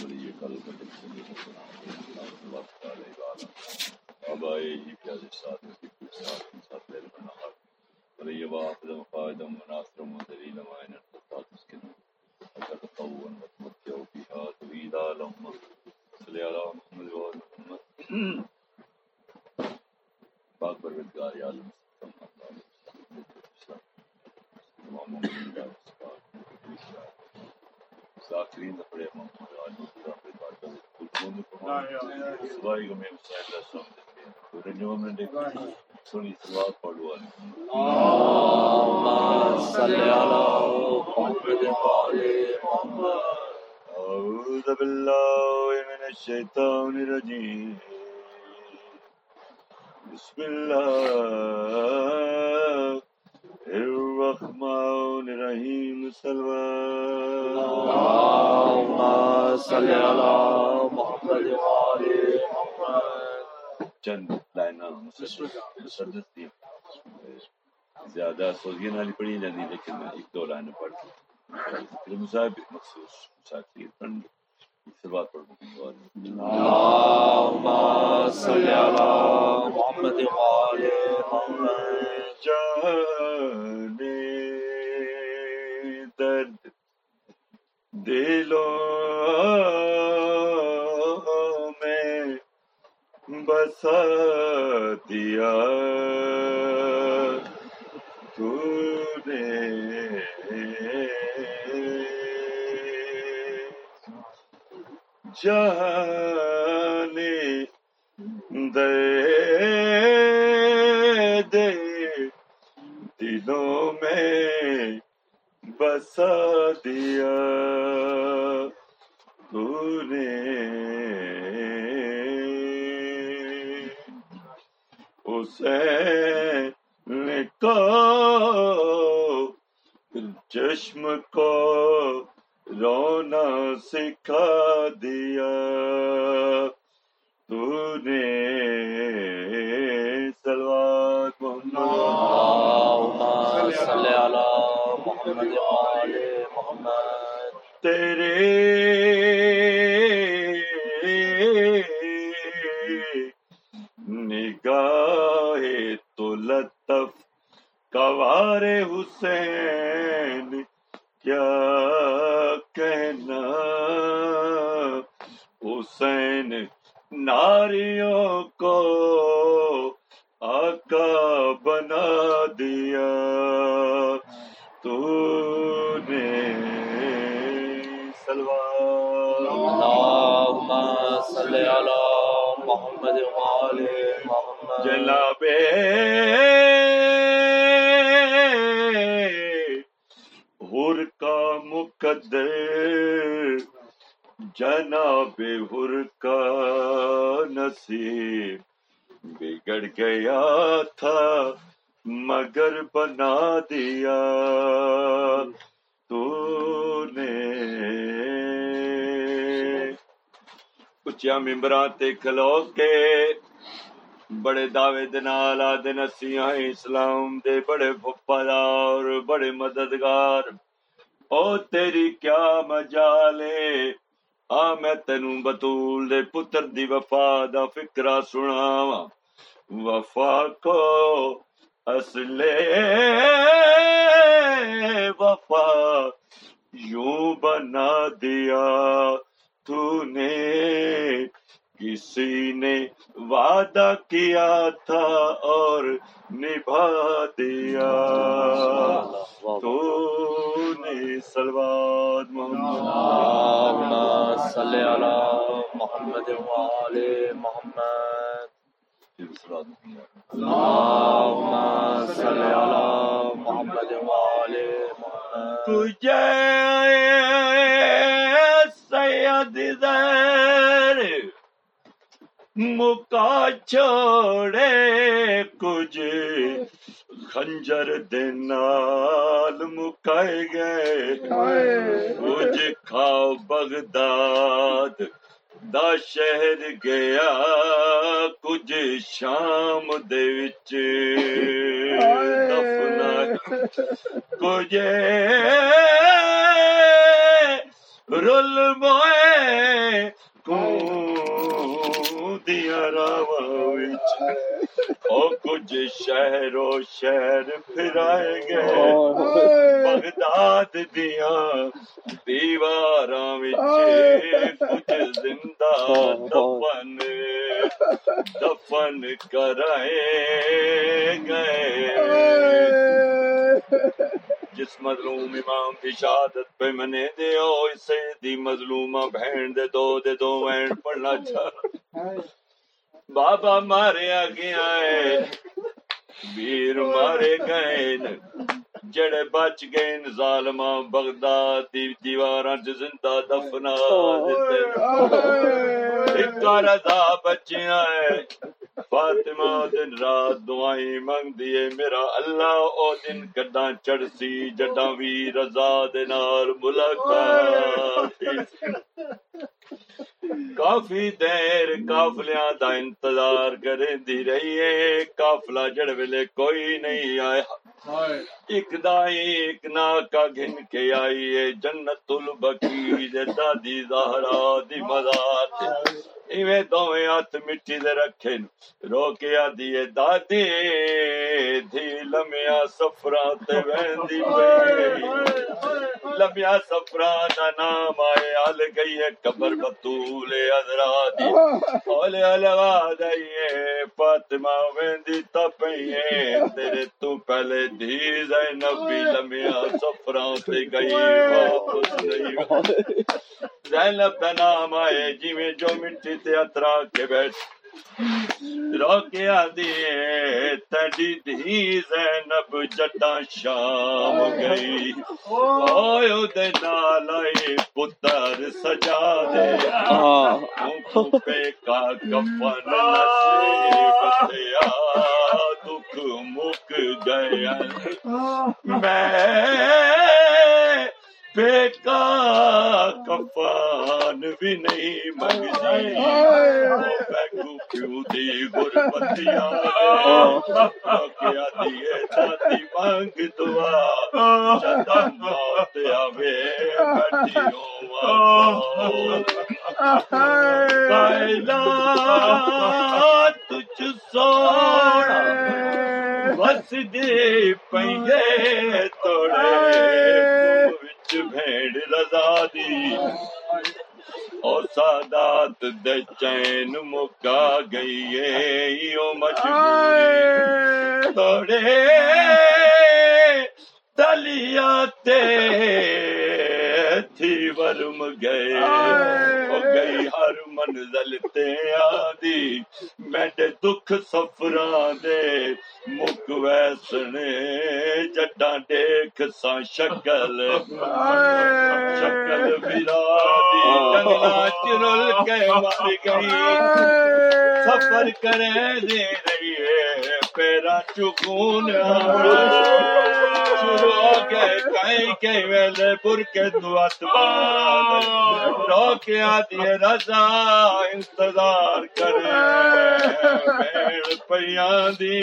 ولی قلب وقت علیہ آبائے ہی پیازے ساتھ ساتھ ساتھ لے بنا ولی واحد فائدہ مناصر مدلیل وائن ارتفاع تسکن اگر تطوعا وتمتعوا بها تريدا لهم صلی علی محمد و محمد پاک پروردگار عالم تمام مومنین کا آخرین دفعے محمد علی پورا پہ بات کر کل کو کو میں حسین میں دیکھ سنی سوال پڑھو محمد وعلى أعوذ بالله من الشيطان الرجيم بسم الله الرحمن الرحيم اللهم صل على محمد محمد چند لائناں مسدس دی زیادہ سوزگین والی پڑھی جاتی، لیکن میں ایک دو لائنیں پڑھ پھر مصاحب مخصوص مسافر پڑھ سے بات پڑھ بسا دیا تو نے جانے دے دے دلوں میں بسا دیا تو نے حسین کو چشم کو رونا سکھا دیا تو نے سلوات محمد صلی اللہ محمد تیرے حسین ناریوں کو آقا بنا دیا۔ تو نے سلوار صل على محمد وعلى محمد۔ جناب مقدر جناب ہر کا نصیب۔ بگڑ گیا تھا، مگر بنا دیا۔ تو نے اچیا ممبران تے کھلو کے بڑے دعوے دے نال آدھے نسیاں اسلام دے بڑے وفادار، بڑے مددگار۔ او تیری کیا مجالے؟ آ، میں تینوں بطول دے پتر دی وفا دا فکرہ سناواں۔ وفا کو اصلے وفا یوں بنا دیا تو نے۔ کسی نے وعدہ کیا تھا اور نبھا دیا۔ تو نے سلوات محمد۔ صلی اللہ محمد وعلى محمد۔ اللهم صل على محمد وعلى محمد۔ تجھے مکا چھوڑے کچھ خنجر دے مکائے گئے۔ کچھ کھاؤ بغداد دا شہر گیا، کچھ شام دے وچ۔ دفنا کچھ رول موئے دیا راوا او کچھ شہر و شہر پھرائے گئے بغداد دیا دیوار کچھ زندہ دفن دفن کرائے گئے جس مظلوم امام کی شہادت پہ منے دے او اسے دی مظلومہ بہن دے دو دے دو بہن پڑھنا چاہ بابا مارے آگے آئے ویر مارے گئے جڑے بچ گئے ظالما بغداد دی دیواراں چ زندہ دفنا دتے ایک رضا بچیاں ہے فاطمہ دن رات دعائیں منگ دیے میرا اللہ او دن کڈاں چڑسی جڈاں وی رضا دے نال ملاقات کافی دیر کافلیاں دا انتظار کریں دی رہی ہے کافلا جڑ ویلے کوئی نہیں آیا۔ ایک دائی ایک ناکا گھن کے آئی ہے جنت البکی دادی زہرا دی مزار۔ ایویں دوویں ہاتھ مٹی دے رکھے رو کے آدھی دادی، دھی لمیا سفرا تے ویندی پئی۔ لمیا سفرا دا نام آئے آل گئی ہے قبر بطول ازرا دی اولے لگا دئیے فاطمہ ویندی تا پئی ہے۔ تیرے تو پہلے دھی زینب بھی لمیا سفرا تے گئی۔ واپس نہیں۔ زینب دا نام آئے جی میں جو مٹی تے کے بیٹھ۔ روکیا دیے تڑی دھی زینب جٹا شام گئی۔ اوہ دے نالائی پتر سجا دے۔ آنکھوں پہ کا کفن نصیب دیا دکھ مک گیا میں بیٹا کفان بھی نہیں منگتی بیگو کیوں دی غربتیا کیا دیئے دادی مانگ دعا۔ جدا موت آوے بیٹھیوں کائلا تجھ سوڑا بس دے پہیے توڑے۔ بھیڑ رضا دی اور سادات دے چین مکا گئی ہے مجبوری۔ توڑے تلیا تے ورم گئے گئی ہر منزل تے آدی میڈے دکھ سفران دے مک ویسنے جڈا دیکھ سا شکل۔ شکل برادی جنگلا چرل کے مر گئی سفر کرے دے رہی ہے پیرا چکون۔ ویلے پر کے رو کے آدھی رضا انتظار کرے پیاں دی